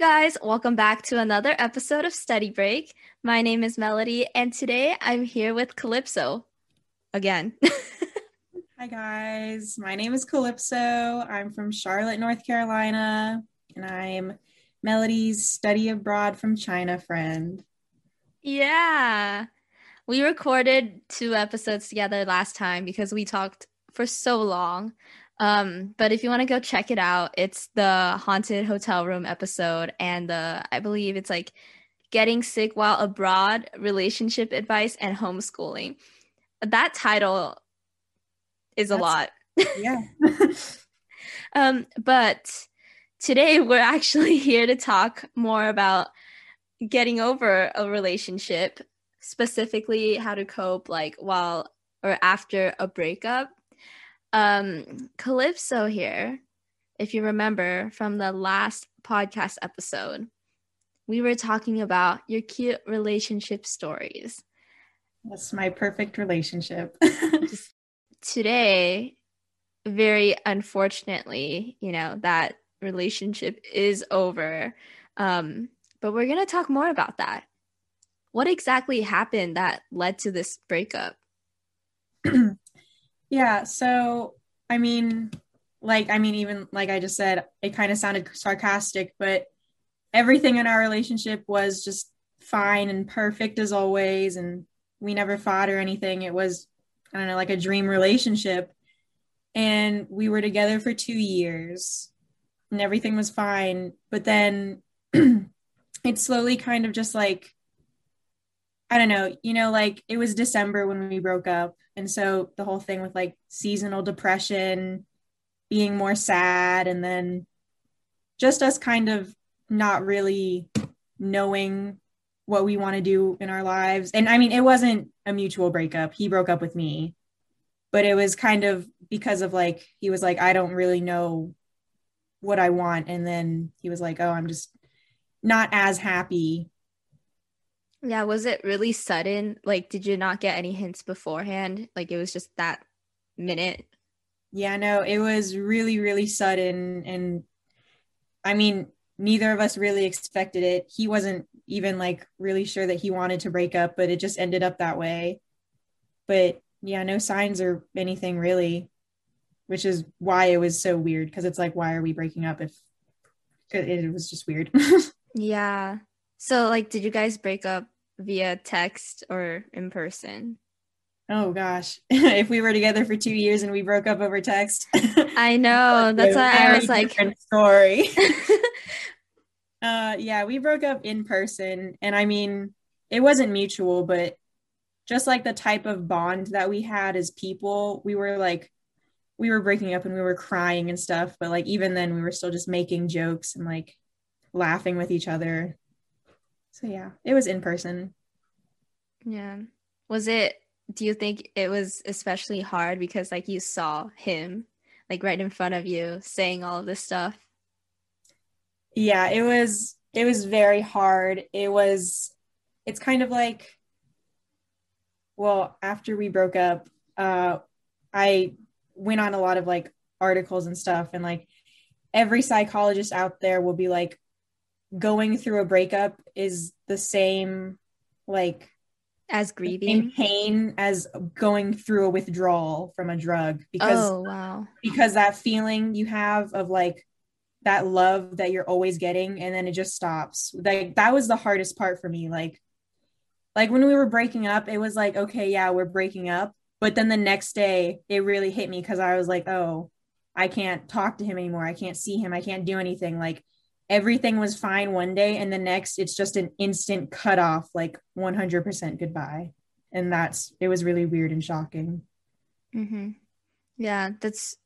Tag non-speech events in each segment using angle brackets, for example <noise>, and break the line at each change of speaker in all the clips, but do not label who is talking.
guys, welcome back to another episode of Study Break. My name is Melody, and today I'm here with Calypso again. <laughs>
Hi, guys. My name is Calypso. I'm from Charlotte, North Carolina, and I'm Melody's study abroad from China friend.
Yeah. We recorded two episodes together last time because we talked for so long. Um, but if you want to go check it out, it's the haunted hotel room episode, and the I believe it's like getting sick while abroad, relationship advice, and homeschooling. That title is a That's, lot.
Yeah. <laughs> <laughs>
um, but today we're actually <laughs> here to talk more about getting over a relationship, specifically how to cope like while or after a breakup um, Calypso here, if you remember from the last podcast episode, we were talking about your cute relationship stories.
That's my perfect relationship. <laughs>
Today, very unfortunately, you know, that relationship is over. Um, but we're going to talk more about that. What exactly happened that led to this breakup? <clears throat>
Yeah. So, I mean, like, I mean, even like I just said, it kind of sounded sarcastic, but everything in our relationship was just fine and perfect as always. And we never fought or anything. It was, I don't know, like a dream relationship. And we were together for two years and everything was fine. But then <clears throat> it slowly kind of just like, I don't know, you know, like it was December when we broke up and so the whole thing with like seasonal depression, being more sad, and then just us kind of not really knowing what we want to do in our lives. And I mean, it wasn't a mutual breakup. He broke up with me, but it was kind of because of like, he was like, I don't really know what I want. And then he was like, Oh, I'm just not as happy
yeah, was it really sudden? Like, did you not get any hints beforehand? Like, it was just that minute?
Yeah, no, it was really, really sudden. And I mean, neither of us really expected it. He wasn't even like really sure that he wanted to break up, but it just ended up that way. But yeah, no signs or anything really, which is why it was so weird because it's like, why are we breaking up if it was just weird? <laughs>
yeah. So, like, did you guys break up via text or in person?
Oh gosh, <laughs> if we were together for two years and we broke up over text, <laughs>
I know that's why I was like,
story. <laughs> uh, yeah, we broke up in person, and I mean, it wasn't mutual, but just like the type of bond that we had as people, we were like, we were breaking up and we were crying and stuff, but like even then, we were still just making jokes and like laughing with each other. So yeah, it was in person.
Yeah. Was it do you think it was especially hard because like you saw him like right in front of you saying all of this stuff?
Yeah, it was it was very hard. It was it's kind of like well, after we broke up, uh I went on a lot of like articles and stuff and like every psychologist out there will be like going through a breakup is the same like
as grieving?
pain as going through a withdrawal from a drug because
oh wow.
because that feeling you have of like that love that you're always getting and then it just stops. Like that was the hardest part for me. Like like when we were breaking up it was like okay yeah we're breaking up. But then the next day it really hit me because i was like oh i can't talk to him anymore. I can't see him. I can't do anything. Like everything was fine one day and the next it's just an instant cut off like 100% goodbye. And that's it was really weird and shocking.
Mm-hmm. yeah that's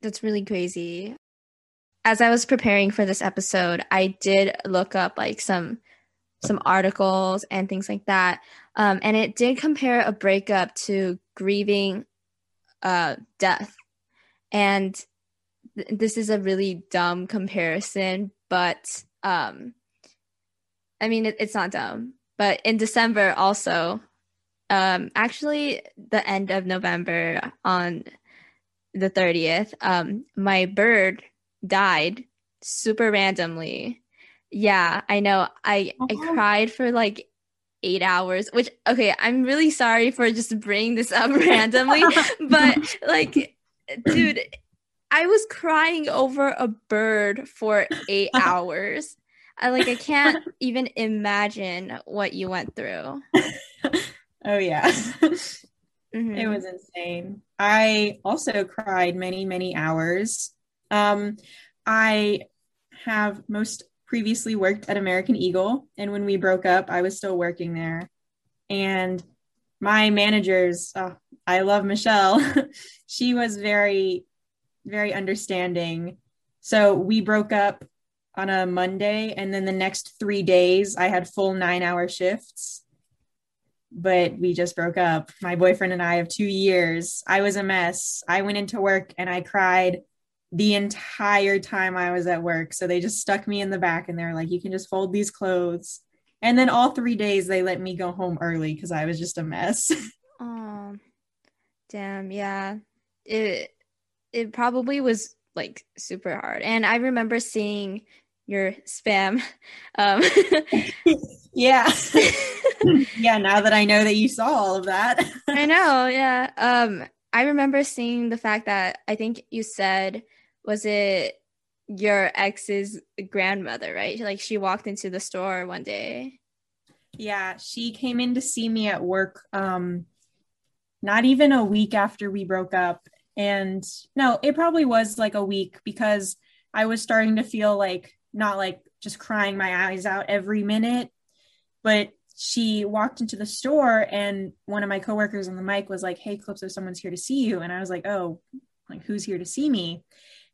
that's really crazy. As i was preparing for this episode i did look up like some some articles and things like that. Um, and it did compare a breakup to grieving uh, death. And th- this is a really dumb comparison but um i mean it, it's not dumb but in december also um actually the end of november on the 30th um my bird died super randomly Yeah, I know. I I
Uh-huh.
cried for like eight hours, which okay, I'm really sorry for just bringing this up <laughs> randomly, <laughs> but like, dude, I was crying over a bird for eight <laughs> hours. I like I can't even imagine what you went through. <laughs>
Oh yeah.
Mhm.
It was insane. I also cried many, many hours. Um, I have most previously worked at American Eagle, and when we broke up, I was still working there. And my managers, oh, I love Michelle. <laughs> she was very, very understanding. So we broke up on a Monday, and then the next three days, I had full nine hour shifts but we just broke up. My boyfriend and I have two years. I was a mess. I went into work and I cried the entire time I was at work. So they just stuck me in the back and they're like, you can just fold these clothes. And then all three days they let me go home early because I was just a mess. <laughs>
Oh, damn, yeah. It it probably was like super hard. And I remember seeing your spam. <laughs> Um <laughs>
yeah. <laughs> yeah. Now that I know that you saw all of that.
I know, yeah. Um I remember seeing the fact that I think you said was it your ex's grandmother, right? Like she walked into the store one day.
Yeah, she came in to see me at work um not even a week after we broke up and no, it probably was like a week because I was starting to feel like not like just crying my eyes out every minute, but she walked into the store and one of my coworkers on the mic was like, "Hey, Calypso, someone's here to see you." And I was like, "Oh, like who's here to see me?"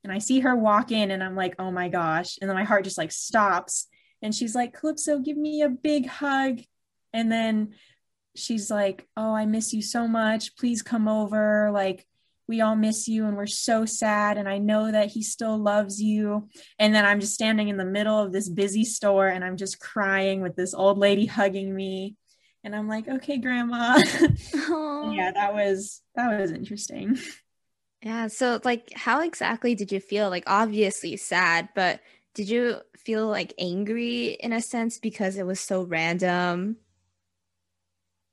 And I see her walk in and I'm like, "Oh my gosh." And then my heart just like stops and she's like, "Calypso, give me a big hug." And then she's like, "Oh, I miss you so much. Please come over. Like we all miss you and we're so sad and I know that he still loves you." And then I'm just standing in the middle of this busy store and I'm just crying with this old lady hugging me. And I'm like, "Okay, grandma." <laughs> Yeah, that was that was interesting.
Yeah, so like how exactly did you feel? Like obviously sad, but did you feel like angry in a sense because it was so random?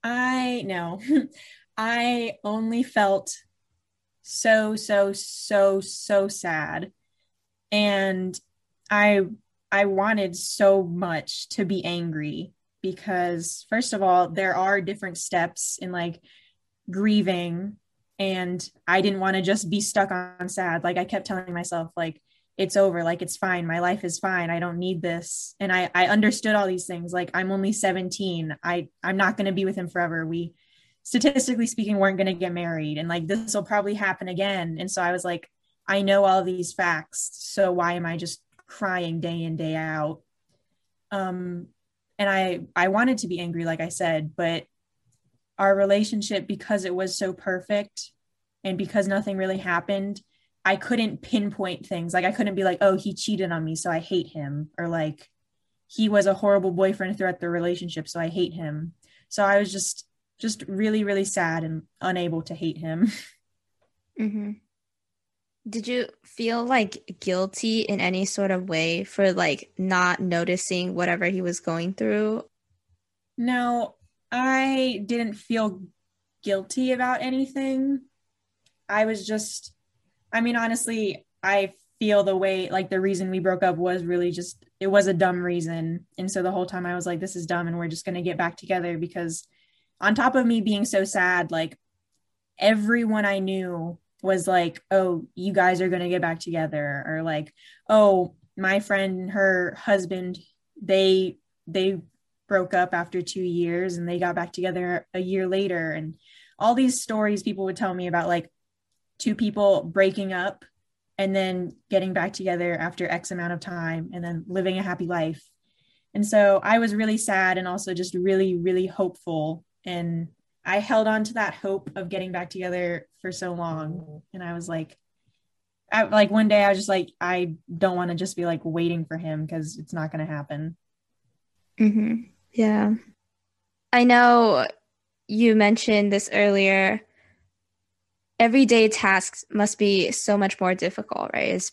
I know. <laughs> I only felt so so so so sad. And I I wanted so much to be angry because first of all there are different steps in like grieving. And I didn't want to just be stuck on sad. Like I kept telling myself like it's over. Like it's fine. My life is fine. I don't need this. And I I understood all these things. Like I'm only 17 I I'm not going to be with him forever. We statistically speaking weren't going to get married and like this will probably happen again. And so i was like i know all these facts so why am i just crying day in day out? Um and i i wanted to be angry like i said but our relationship because it was so perfect and because nothing really happened i couldn't pinpoint things. Like i couldn't be like oh he cheated on me so i hate him or like he was a horrible boyfriend throughout the relationship so i hate him. So i was just just really really sad and unable to hate him. <laughs>
Hmm Did you feel like guilty in any sort of way for like not noticing whatever he was going through?
no i didn't feel guilty about anything. I was just i mean honestly i feel the way like the reason we broke up was really just it was a dumb reason. And so the whole time i was like this is dumb and we're just going to get back together because on top of me being so sad like everyone i knew was like oh you guys are going to get back together or like oh my friend and her husband they they broke up after 2 years and they got back together a year later. And all these stories people would tell me about like two people breaking up and then getting back together after x amount of time and then living a happy life. And so i was really sad and also just really really hopeful and I held on to that hope of getting back together for so long. And I was like, I, like one day I was just like, I don't want to just be like waiting for him because it's not going to happen.
hmm Yeah. I know you mentioned this earlier. Everyday tasks must be so much more difficult, right? It's,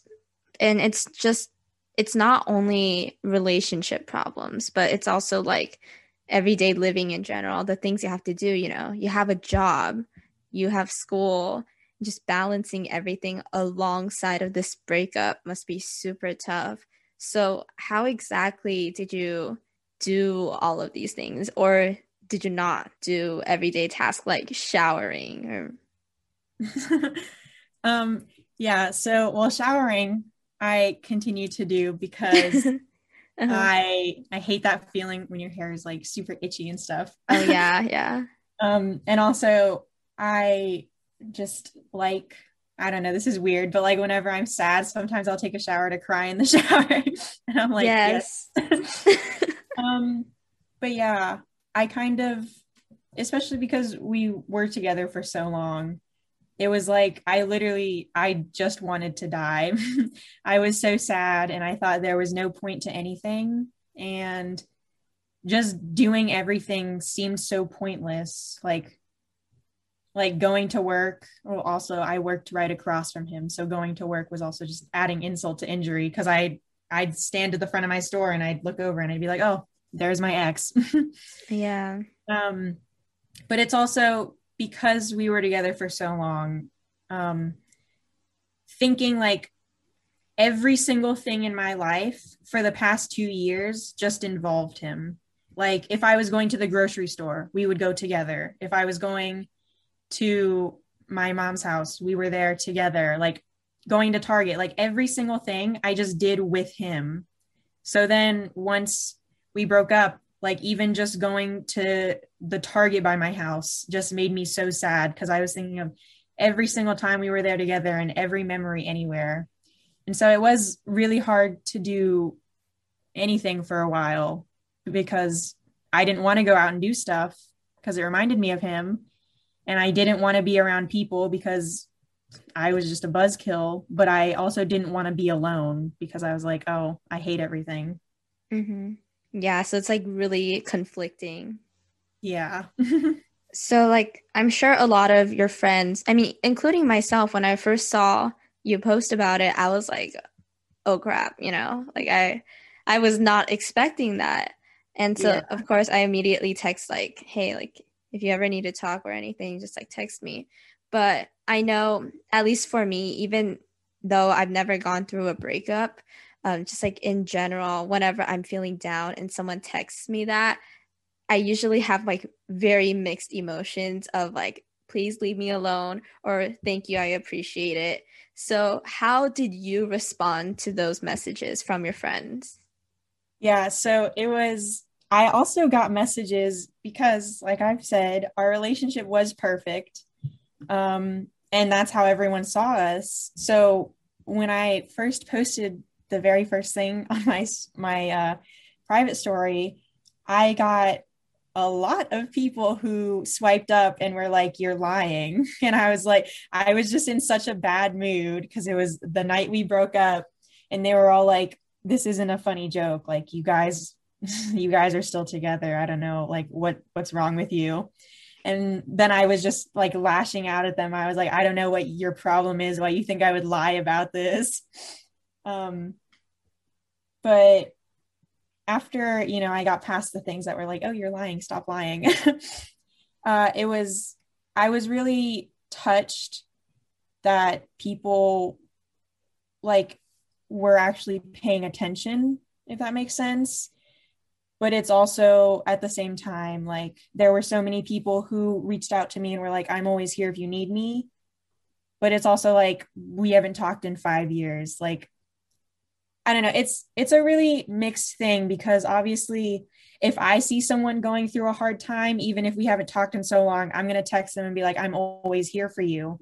and it's just, it's not only relationship problems, but it's also like everyday living in general, the things you have to do, you know, you have a job, you have school, just balancing everything alongside of this breakup must be super tough. So, how exactly did you do all of these things or did you not do everyday tasks like showering or <laughs>
um yeah so well showering i continue to do because <laughs> uh-huh. i i hate that feeling when your hair is like super itchy and stuff
oh yeah <laughs> yeah
um and also i just like I don't know, this is weird, but like whenever I'm sad, sometimes I'll take a shower to cry in the <laughs> shower. and I'm like, yes. yes. <laughs> um, but yeah, I kind of, especially because we were together for so long, it was like I literally, I just wanted to die. <laughs> I was so sad and I thought there was no point to anything. And just doing everything seemed so pointless. Like like going to work well also i worked right across from him so going to work was also just adding insult to injury because i i'd stand at the front of my store and i'd look over and i'd be like oh there's my ex <laughs>
yeah
um but it's also because we were together for so long um thinking like every single thing in my life for the past 2 years just involved him like if i was going to the grocery store we would go together if i was going to my mom's house. We were there together, like going to Target, like every single thing I just did with him. So then once we broke up, like even just going to the Target by my house just made me so sad because I was thinking of every single time we were there together and every memory anywhere. And so it was really hard to do anything for a while because I didn't want to go out and do stuff because it reminded me of him and I didn't want to be around people because I was just a buzzkill, but I also didn't want to be alone because I was like, oh, I hate everything.
Mm-hmm. Yeah, so it's like really conflicting.
Yeah. <laughs>
so, like, I'm sure a lot of your friends, I mean, including myself, when I first saw you post about it, I was like, oh crap, you know, like I, I was not expecting that. And so, yeah. of course, I immediately text like, hey, like, if you ever need to talk or anything, just like text me. But I know, at least for me, even though I've never gone through a breakup, um, just like in general, whenever I'm feeling down and someone texts me that, I usually have like very mixed emotions of like, please leave me alone or thank you, I appreciate it. So, how did you respond to those messages from your friends?
Yeah, so it was I also got messages because, like I've said, our relationship was perfect. Um, and that's how everyone saw us. So when I first posted the very first thing <laughs> on my my uh, private story, I got a lot of people who swiped up and were like, "You're lying," <laughs> and I was like, I was just in such a bad mood because it was the night we broke up, and they were all like, "This isn't a funny joke. Like, you guys <laughs> you guys are still together. I don't know like what what's wrong with you? And then i was just like lashing out at them. I was like i don't know what your problem is why you think i would lie about this um but after you know i got past the things that were like oh you're lying stop lying. <laughs> Uh it was i was really touched that people like were actually paying attention if that makes sense. But it's also at the same time like there were so many people who reached out to me and were like i'm always here if you need me. But it's also like we haven't talked in 5 years. Like i don't know it's it's a really mixed thing because obviously if i see someone going through a hard time even if we haven't talked in so long i'm going to text them and be like i'm always here for you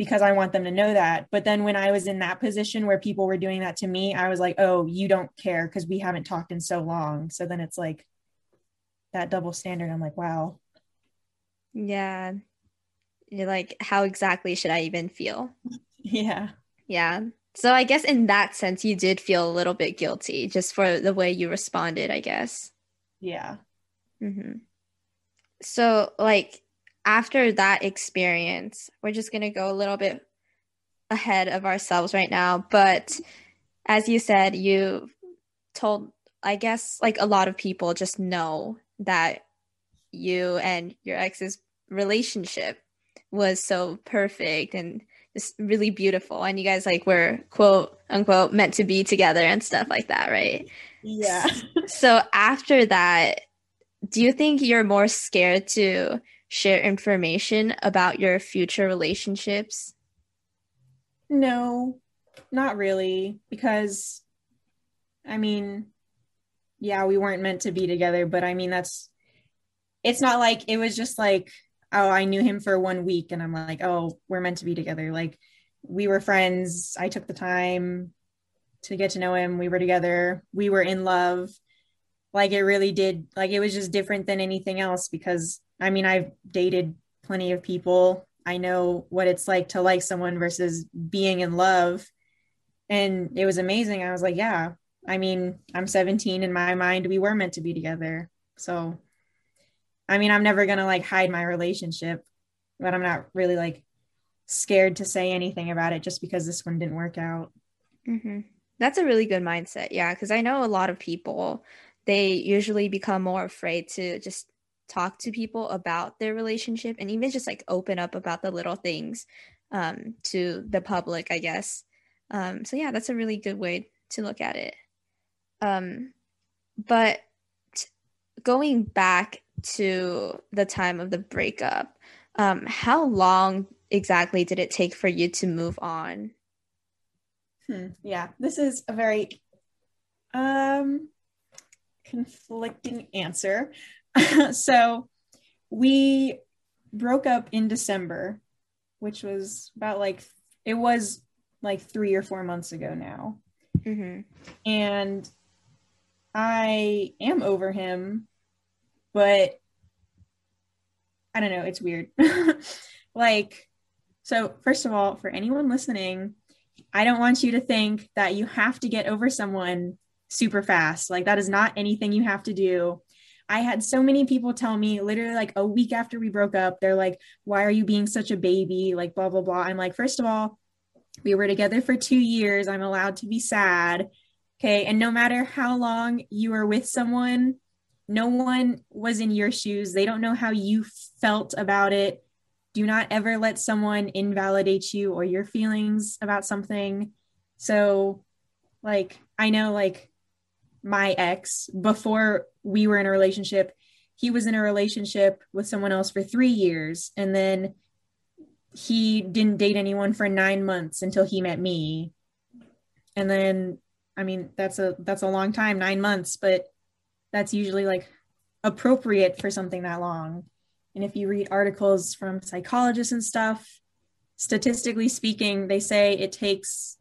because I want them to know that. But then when I was in that position where people were doing that to me, I was like, oh, you don't care because we haven't talked in so long. So then it's like that double standard. I'm like, wow.
Yeah. You're like, how exactly should I even feel? <laughs>
Yeah.
Yeah. So I guess in that sense, you did feel a little bit guilty just for the way you responded, I guess.
Yeah.
Mm-hmm. So, like, after that experience, we're just going to go a little bit ahead of ourselves right now, but as you said, you told, I guess, like a lot of people just know that you and your ex's relationship was so perfect and just really beautiful. And you guys like were quote unquote meant to be together and stuff like that right?
Yeah.
So after that do you think you're more scared to share information about your future relationships?
No not really because i mean yeah we weren't meant to be together but i mean that's it's not like it was just like oh, I knew him for one week and I'm like, oh, we're meant to be together. Like we were friends. I took the time to get to know him. We were together. We were in love. Like it really did, like it was just different than anything else because I mean, I've dated plenty of people. I know what it's like to like someone versus being in love. And it was amazing. I was like, yeah, I mean, I'm 17 in my mind. We were meant to be together. So I mean, I'm never gonna like hide my relationship, but I'm not really like scared to say anything about it just because this one didn't work out.
Mm-hmm. That's a really good mindset. Yeah, because I know a lot of people they usually become more afraid to just talk to people about their relationship and even just like open up about the little things um, to the public, I guess. Um, so yeah, that's a really good way to look at it. Um, but going back to the time of the breakup, um, how long exactly did it take for you to move on?
Hmm, yeah, this is a very um, conflicting answer. <laughs> so we broke up in December, which was about like it was like three or four months ago now. Mm-hmm. And I am over him but I don't know, it's weird. <laughs> like, so first of all, for anyone listening, I don't want you to think that you have to get over someone super fast. Like, that is not anything you have to do. I had so many people tell me literally like a week after we broke up, they're like, why are you being such a baby? Like, blah, blah, blah. I'm like, first of all, we were together for two years. I'm allowed to be sad. Okay. And no matter how long you are with someone, no one was in your shoes. They don't know how you felt about it. Do not ever let someone invalidate you or your feelings about something. So, like, I know, like, my ex, before we were in a relationship, he was in a relationship with someone else for three years. And then he didn't date anyone for nine months until he met me. And then, I mean, that's a that's a long time, nine months, but that's usually like appropriate for something that long. And if you read articles from psychologists and stuff, statistically speaking, they say it takes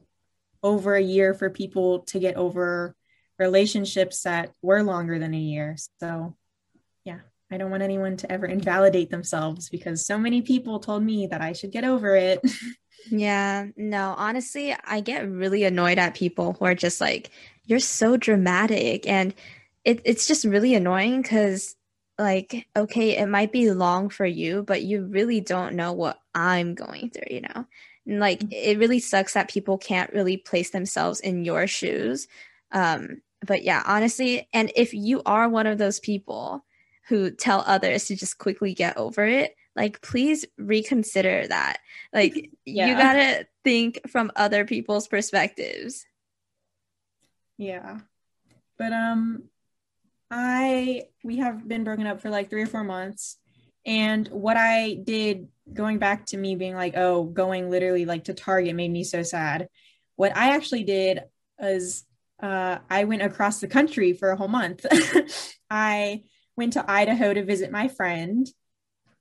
over a year for people to get over relationships that were longer than a year. So, yeah, I don't want anyone to ever invalidate themselves because so many people told me that I should get over it. <laughs>
yeah, no, honestly, I get really annoyed at people who are just like, you're so dramatic. And it, it's just really annoying because like okay it might be long for you but you really don't know what i'm going through you know? And like mm-hmm. it really sucks that people can't really place themselves in your shoes. Um but yeah honestly and if you are one of those people who tell others to just quickly get over it like please reconsider that. Like <laughs> yeah. you gotta think from other people's perspectives.
Yeah. But um I we have been broken up for like three or four months. And what I did going back to me being like, oh, going literally like to Target made me so sad. What I actually did is uh, I went across the country for a whole month. <laughs> I went to Idaho to visit my friend.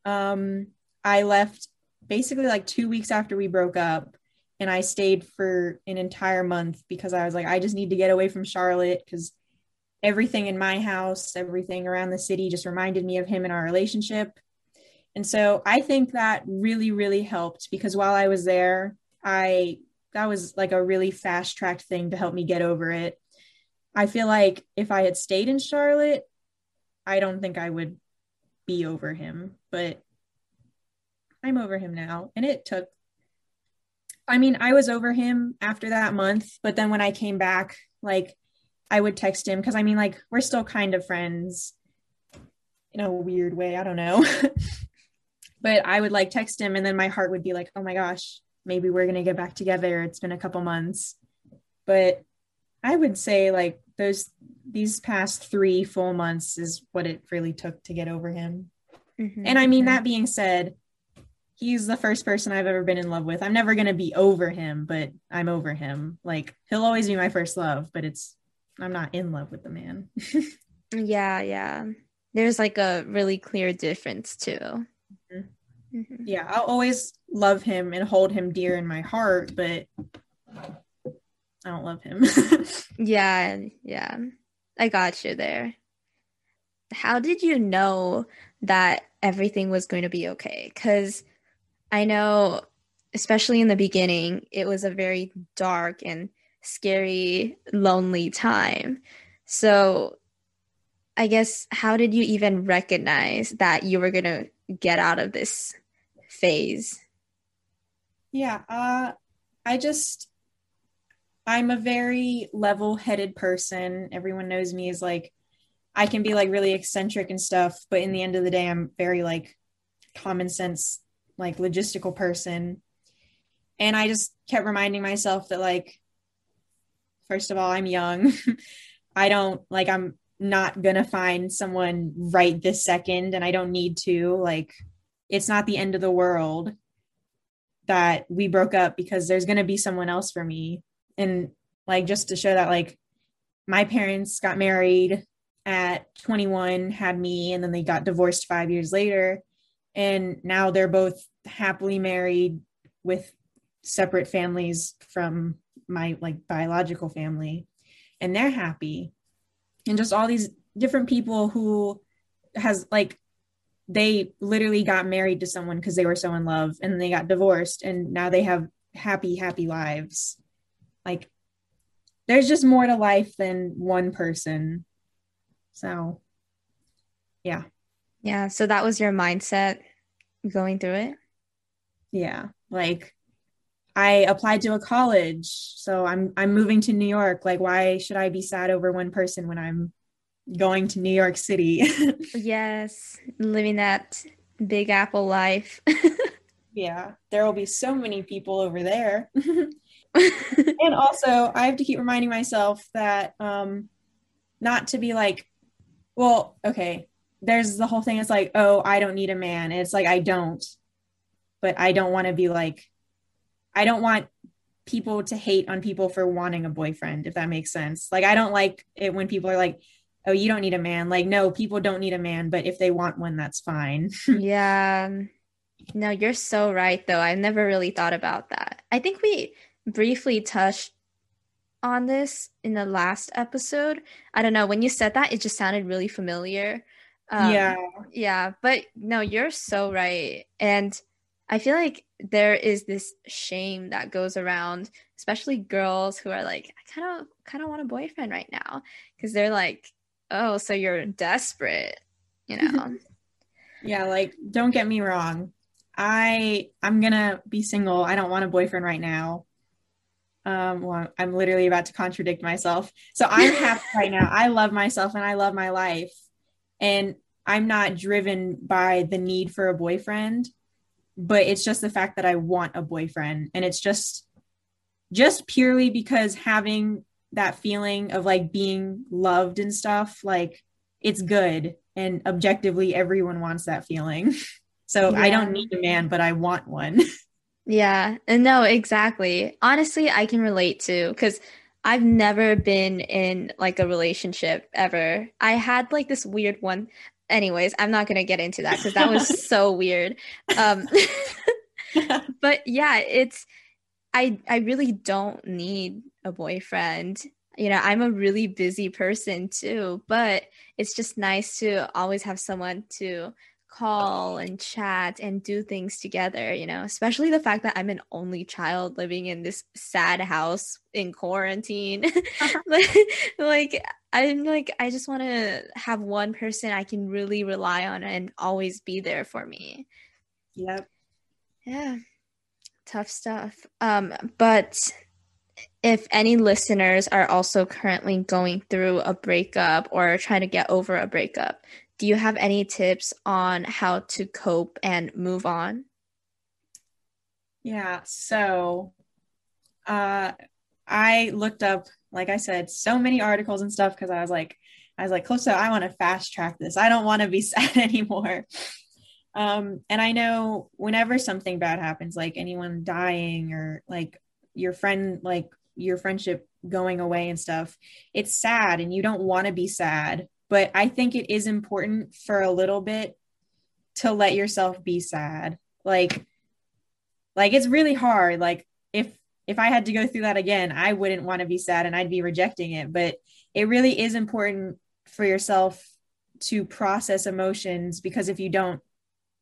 Um, I left basically like two weeks after we broke up, and I stayed for an entire month because I was like, I just need to get away from Charlotte because everything in my house, everything around the city just reminded me of him and our relationship. And so I think that really, really helped because while I was there, I that was like a really fast tracked thing to help me get over it. I feel like if I had stayed in Charlotte, I don't think I would be over him, but I'm over him now. And it took I mean, I was over him after that month, but then when I came back, like I would text him because I mean, like, we're still kind of friends in a weird way. I don't know. <laughs> but I would like text him, and then my heart would be like, oh my gosh, maybe we're going to get back together. It's been a couple months. But I would say, like, those these past three full months is what it really took to get over him. Mm-hmm. And I mean, that being said, he's the first person I've ever been in love with. I'm never going to be over him, but I'm over him. Like, he'll always be my first love, but it's, I'm not in love with the man.
yeah, yeah. There's like a really clear difference, too.
Mm-hmm. Mm-hmm. Yeah, I'll always love him and hold him dear in my heart, but I don't love him. <laughs>
yeah, yeah. I got you there. How did you know that everything was going to be okay? Because I know, especially in the beginning, it was a very dark and scary, lonely time. So, I guess, how did you even recognize that you were going to get out of this phase?
Yeah, uh, I just I'm a very level headed person. Everyone knows me as like, I can be like really eccentric and stuff, but in the end of the day, I'm very like common sense, like logistical person. And I just kept reminding myself that, like, first of all, I'm young. <laughs> I don't like, I'm not gonna find someone right this second, and I don't need to. Like, it's not the end of the world that we broke up because there's gonna be someone else for me and like just to show that like my parents got married at 21 had me and then they got divorced 5 years later and now they're both happily married with separate families from my like biological family and they're happy and just all these different people who has like they literally got married to someone because they were so in love and they got divorced and now they have happy happy lives like there's just more to life than one person. So yeah.
Yeah. So that was your mindset going through it?
Yeah. Like I applied to a college. So I'm I'm moving to New York. Like why should I be sad over one person when I'm going to New York City? <laughs>
yes. Living that big apple life. <laughs>
yeah. There will be so many people over there. <laughs> and also, I have to keep reminding myself that um, not to be like, well, okay, there's the whole thing. It's like, oh, I don't need a man. it's like, I don't, but I don't want to be like, I don't want people to hate on people for wanting a boyfriend, if that makes sense. Like, I don't like it when people are like, oh, you don't need a man. Like, no, people don't need a man, but if they want one, that's fine. <laughs>
yeah. No, you're so right, though. I never really thought about that. I think we briefly touched on this in the last episode. I don't know. When you said that, it just sounded really familiar.
Um, yeah.
Yeah. But no, you're so right. And I feel like there is this shame that goes around, especially girls who are like, I kind of kind of want a boyfriend right now because they're like, oh, so you're desperate, you know. <laughs>
yeah, like don't get me wrong. I I'm going to be single. I don't want a boyfriend right now um well i'm literally about to contradict myself so <laughs> i'm happy right now i love myself and i love my life and i'm not driven by the need for a boyfriend but it's just the fact that i want a boyfriend and it's just just purely because having that feeling of like being loved and stuff like it's good and objectively everyone wants that feeling <laughs> so yeah. i don't need a man but i want one <laughs>
Yeah, and no, exactly. Honestly, I can relate to because I've never been in like a relationship ever. I had like this weird one. Anyways, I'm not gonna get into that because that was <laughs> so weird. Um, <laughs> <laughs> but yeah, it's I I really don't need a boyfriend. You know, I'm a really busy person too, but it's just nice to always have someone to call and chat and do things together, you know, especially the fact that I'm an only child living in this sad house in quarantine. <laughs> <laughs> like, like, I'm like, I just want to have one person I can really rely on and always be there for me.
Yep.
Yeah. tough stuff. Um, but if any listeners are also currently going through a breakup or trying to get over a breakup, do you have any tips on how to cope and move on?
Yeah, so uh I looked up, like I said, so many articles and stuff because I was like, I was like, close to I want to fast track this. I don't want to be <laughs> sad anymore. Um, and I know whenever something bad happens, like anyone dying or like your friend, like your friendship going away and stuff, it's sad and you don't want to be sad. But I think it is important for a little bit to let yourself be sad. Like, like it's really hard. Like if if I had to go through that again, I wouldn't want to be sad and I'd be rejecting it. But it really is important for yourself to process emotions because if you don't,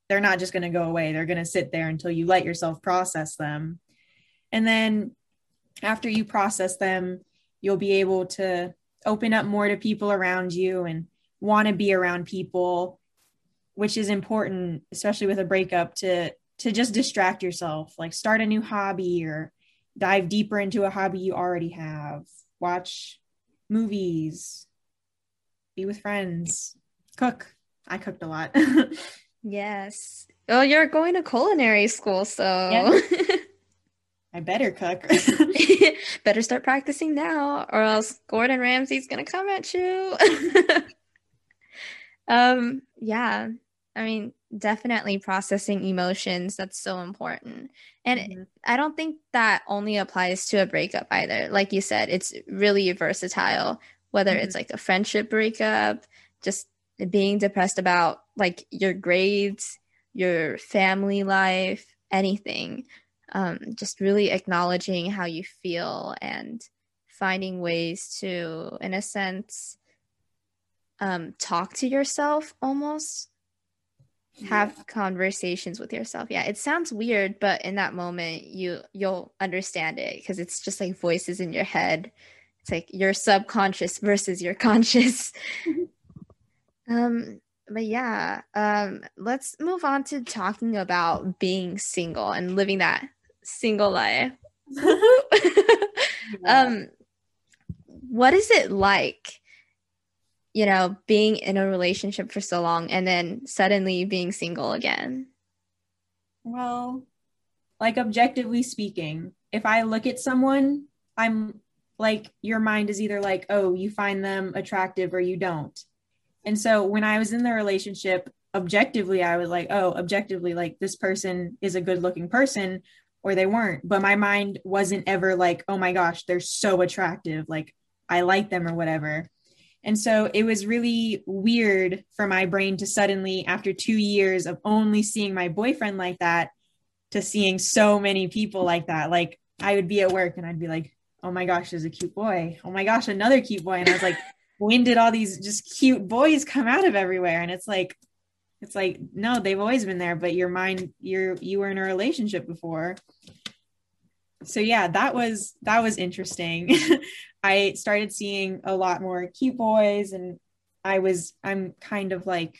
they're not just going to go away. They're going to sit there until you let yourself process them. And then after you process them, you'll be able to open up more to people around you and want to be around people, which is important, especially with a breakup to to just distract yourself, like start a new hobby or dive deeper into a hobby you already have, watch movies, be with friends, cook. I cooked a lot. <laughs>
yes. Oh, you're going to culinary school, so
yeah. I better cook. <laughs>
better start practicing now, or else Gordon Ramsay's gonna come at you. <laughs> um, yeah. I mean, definitely processing emotions that's so important and mm-hmm. i don't think that only applies to a breakup either like you said it's really versatile whether mm-hmm. it's like a friendship breakup just being depressed about like your grades your family life anything um, just really acknowledging how you feel and finding ways to in a sense um, talk to yourself almost. Have conversations with yourself. Yeah it sounds weird but in that moment you you'll understand it because it's just like voices in your head. It's like your subconscious versus your <laughs> conscious. Um but yeah um let's move on to talking about being single and living that single life <laughs> um what is it like you know, being in a relationship for so long and then suddenly being single again?
Well, like objectively speaking, if I look at someone, I'm like, your mind is either like, oh, you find them attractive or you don't. And so when I was in the relationship, objectively, I was like, oh, objectively, like this person is a good looking person or they weren't. But my mind wasn't ever like, oh my gosh, they're so attractive. Like I like them or whatever. And so it was really weird for my brain to suddenly, after two years of only seeing my boyfriend like that, to seeing so many people like that. Like I would be at work and I'd be like, oh my gosh, there's a cute boy. Oh my gosh, another cute boy. And I was like, <laughs> when did all these just cute boys come out of everywhere? And it's like, it's like, no, they've always been there, but your mind, you're, you were in a relationship before. So yeah, that was, that was interesting. <laughs> I started seeing a lot more cute boys and I was I'm kind of like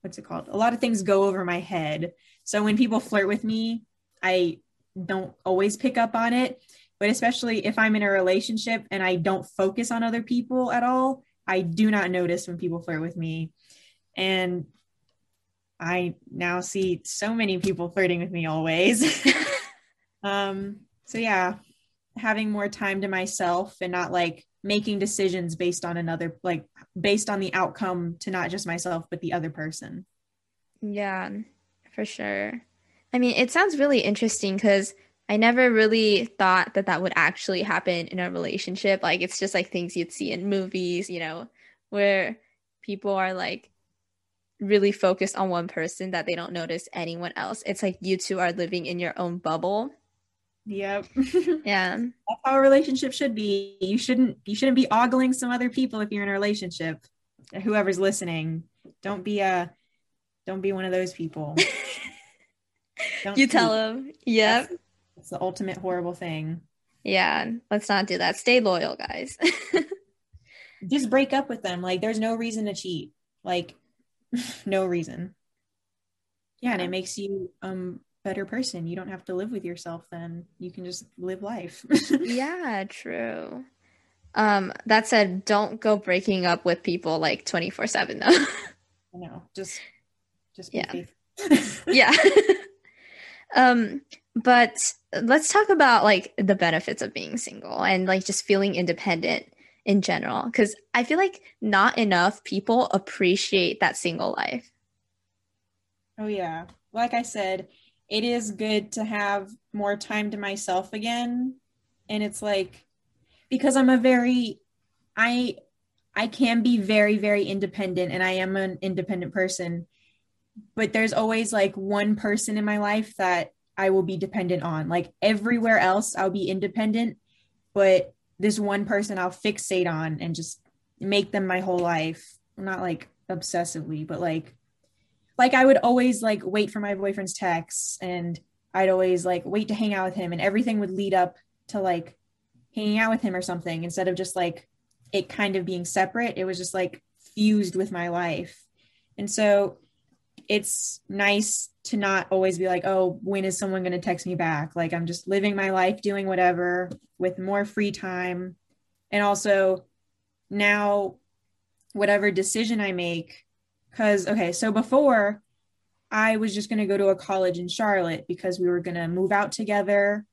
what's it called? A lot of things go over my head. So when people flirt with me, I don't always pick up on it, but especially if I'm in a relationship and I don't focus on other people at all, I do not notice when people flirt with me. And I now see so many people flirting with me always. <laughs> um so yeah, having more time to myself and not like making decisions based on another like based on the outcome to not just myself but the other person.
Yeah for sure. I mean it sounds really interesting because i never really thought that that would actually happen in a relationship. Like it's just like things you'd see in movies you know where people are like really focused on one person that they don't notice anyone else it's like you two are living in your own bubble
Yep. <laughs>
yeah.
That's how a relationship should be. You shouldn't you shouldn't be ogling some other people if you're in a relationship. Whoever's listening, don't be a don't be one of those people. <laughs>
you tell them. Yep.
That's, that's the ultimate horrible thing.
Yeah, let's not do that. Stay loyal, guys. <laughs>
Just break up with them. Like there's no reason to cheat. Like <laughs> no reason. Yeah, and it makes you um better person. You don't have to live with yourself then. You can just live life. <laughs>
yeah, true. Um, that said, don't go breaking up with people like 24 7 though. <laughs>
no, just just yeah.
yeah. um, but let's talk about like the benefits of being single and like just feeling independent in general. Cause I feel like not enough people appreciate that single life.
Oh yeah. Like I said, it is good to have more time to myself again. And it's like because I'm a very I I can be very very independent and I am an independent person. But there's always like one person in my life that I will be dependent on. Like everywhere else I'll be independent, but this one person I'll fixate on and just make them my whole life. Not like obsessively, but like like I would always like wait for my boyfriend's texts and I'd always like wait to hang out with him and everything would lead up to like hanging out with him or something instead of just like it kind of being separate. It was just like fused with my life. And so it's nice to not always be like, oh, when is someone going to text me back? Like I'm just living my life, doing whatever with more free time. And also now, whatever decision I make, because, okay, so before I was just going to go to a college in Charlotte because we were going to move out together.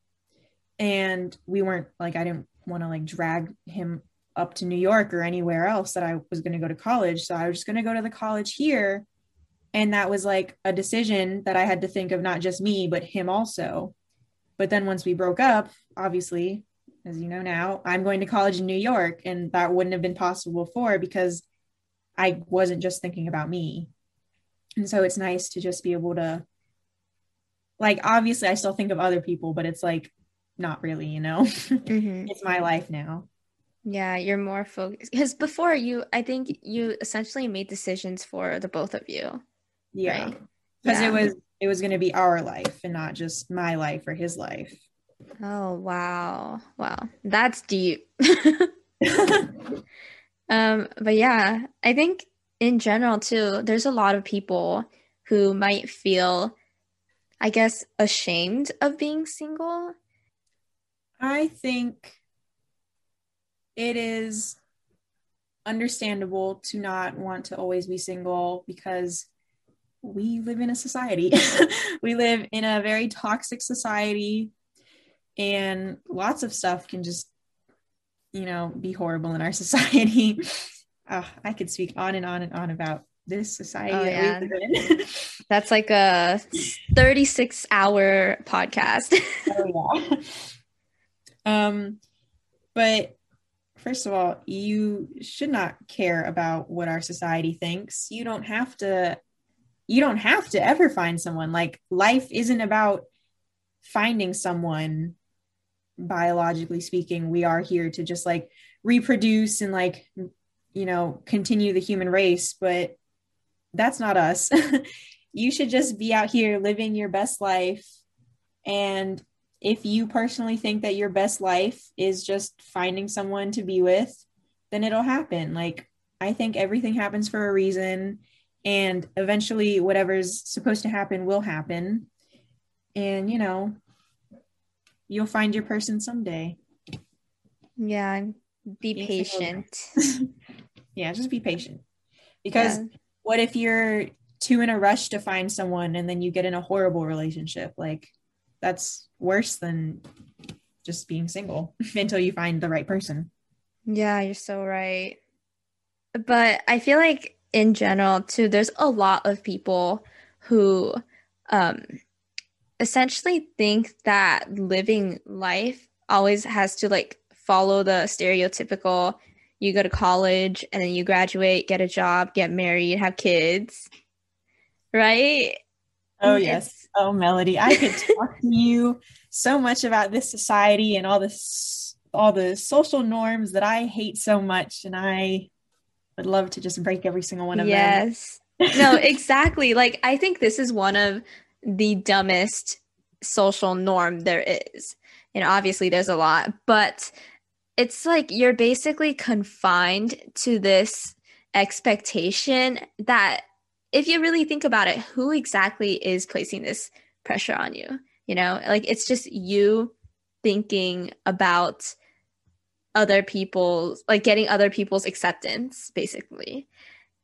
And we weren't like, I didn't want to like drag him up to New York or anywhere else that I was going to go to college. So I was just going to go to the college here. And that was like a decision that I had to think of not just me, but him also. But then once we broke up, obviously, as you know now, I'm going to college in New York. And that wouldn't have been possible before because I wasn't just thinking about me. And so it's nice to just be able to, like, obviously, I still think of other people, but it's like not really, you know? <laughs> Mm-hmm. it's my life now.
Yeah, you're more focused because before you, I think you essentially made decisions for the both of you.
Yeah, because right? yeah. it was it was going to be our life and not just my life or his life.
Oh wow, wow, that's deep. <laughs> Um, but yeah, I think in general too, there's a lot of people who might feel, I guess, ashamed of being single.
I think it is understandable to not want to always be single because we live in a society. <laughs> we live in a very toxic society and lots of stuff can just you know, be horrible in our <laughs> society. oh, I could speak on and on and on about this society oh, that
yeah. <laughs> That's like a 36 hour podcast.
oh, yeah. Um, but first of all, you should not care about what our society thinks. You don't have to you don't have to ever find someone. Like life isn't about finding someone biologically speaking. We are here to just like reproduce and like you know continue the human race but that's not us. <laughs> You should just be out here living your best life. And if you personally think that your best life is just finding someone to be with then it'll happen. Like i think everything happens for a reason and eventually whatever's supposed to happen will happen and you know you'll find your person someday.
Yeah, be patient. <laughs>
yeah, just be patient. Because yeah. what if you're too in a rush to find someone and then you get in a horrible relationship? Like that's worse than just being single <laughs> until you find the right person.
Yeah, you're so right. But I feel like in general too there's a lot of people who um essentially think that living life always has to like follow the stereotypical you go to college and then you graduate, get a job, get married, have kids. Right?
Oh yes. Oh Melody, I could <laughs> talk to you so much about this society and all this all the social norms that I hate so much and I would love to just break every single one of
yes. them. Yes. no, <laughs> exactly. Like I think this is one of the dumbest social norm there is. And obviously there's a lot, but it's like you're basically confined to this expectation that if you really think about it, who exactly is placing this pressure on you you know like it's just you thinking about other people's like getting other people's acceptance basically.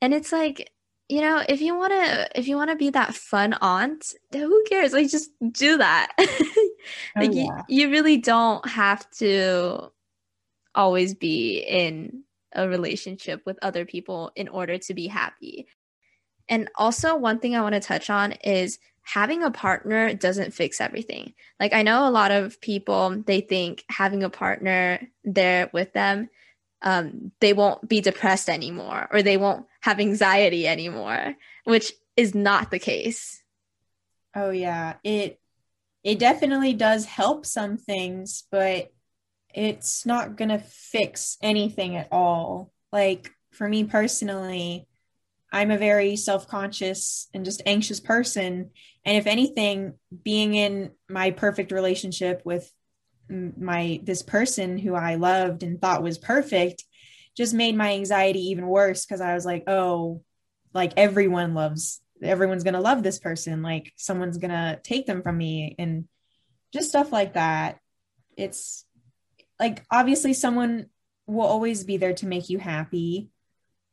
And it's like you know if you want to if you want to be that fun aunt who cares? Like just do that. <laughs> Oh, like oh, yeah. you, you really don't have to always be in a relationship with other people in order to be happy. And also one thing i want to touch on is having a partner doesn't fix everything. Like I know a lot of people they think having a partner there with them um, they won't be depressed anymore or they won't have anxiety anymore, which is not the case.
Oh yeah, it it definitely does help some things, but it's not going to fix anything at all. Like for me personally, I'm a very self conscious and just anxious person. And if anything, being in my perfect relationship with my this person who I loved and thought was perfect just made my anxiety even worse because I was like, oh, like everyone loves everyone's gonna love this person, like someone's gonna take them from me, and just stuff like that. It's like obviously someone will always be there to make you happy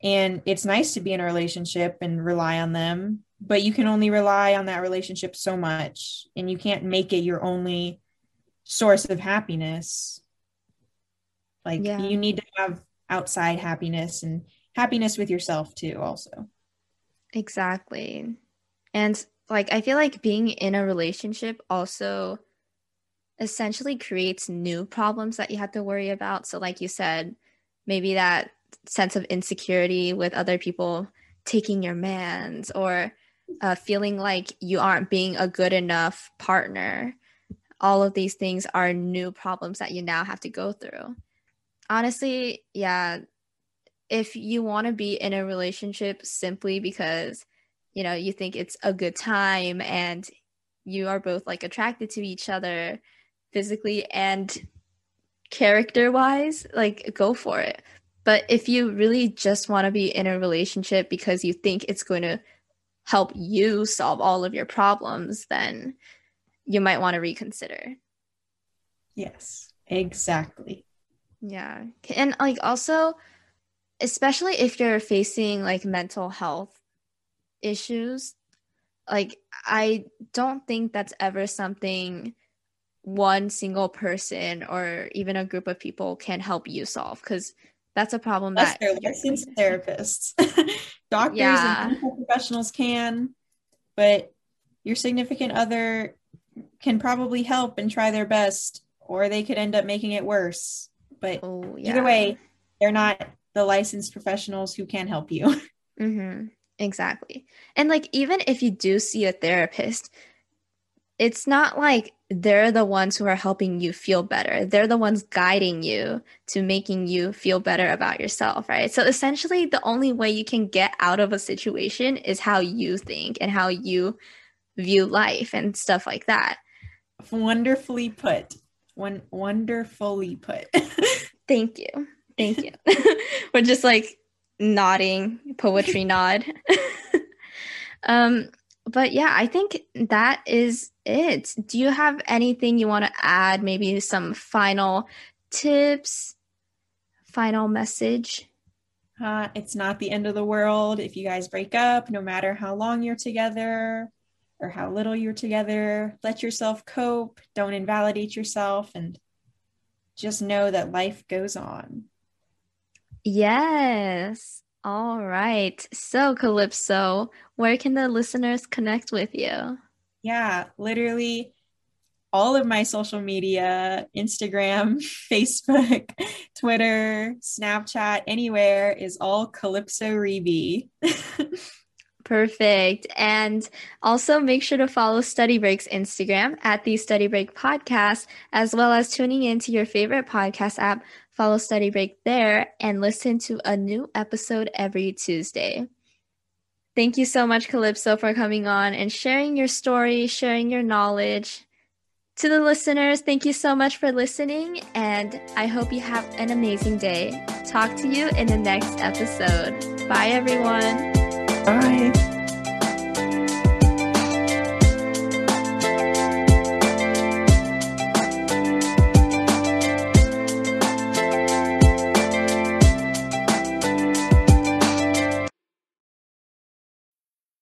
and it's nice to be in a relationship and rely on them, but you can only rely on that relationship so much. And you can't make it your only source of happiness. Like yeah. you need to have outside happiness and happiness with yourself too, also.
Exactly. And like, I feel like being in a relationship also essentially creates new problems that you have to worry about. So, like you said, maybe that sense of insecurity with other people taking your mans or uh, feeling like you aren't being a good enough partner. All of these things are new problems that you now have to go through. Honestly, yeah, if you want to be in a relationship simply because you know you think it's a good time and you are both like attracted to each other physically and character wise like go for it but if you really just want to be in a relationship because you think it's going to help you solve all of your problems, then you might want to reconsider.
Yes, exactly.
Yeah. And like also, especially if you're facing like mental health issues, like I don't think that's ever something one single person or even a group of people can help you solve because that's a problem
Unless that they're licensed therapists. <laughs> Doctors yeah. and professionals can, but your significant other can probably help and try their best, or they could end up making it worse. But oh, yeah. either way, they're not the licensed professionals who can help you. <laughs>
Mm-hmm. Exactly. And like, even if you do see a therapist, it's not like they're the ones who are helping you feel better. They're the ones guiding you to making you feel better about yourself, right? So essentially, the only way you can get out of a situation is how you think and how you view life and stuff like that.
Wonderfully put. One wonderfully put. <laughs>
Thank you. Thank you. <laughs> We're just like nodding, poetry nod. <laughs> um but yeah, I think that is it. Do you have anything you want to add? Maybe some final tips, final message?
Uh, it's not the end of the world if you guys break up, no matter how long you're together or how little you're together. Let yourself cope, don't invalidate yourself, and just know that life goes on.
Yes. All right. So, Calypso, where can the listeners connect with you?
Yeah, literally all of my social media Instagram, <laughs> Facebook, Twitter, Snapchat, anywhere is all Calypso Reby. <laughs>
Perfect. And also make sure to follow Study Break's Instagram at the Study Break Podcast, as well as tuning into your favorite podcast app Follow Study Break there and listen to a new episode every Tuesday. Thank you so much, Calypso, for coming on and sharing your story, sharing your knowledge. To the listeners, thank you so much for listening, and I hope you have an amazing day. Talk to you in the next episode. Bye, everyone.
Bye.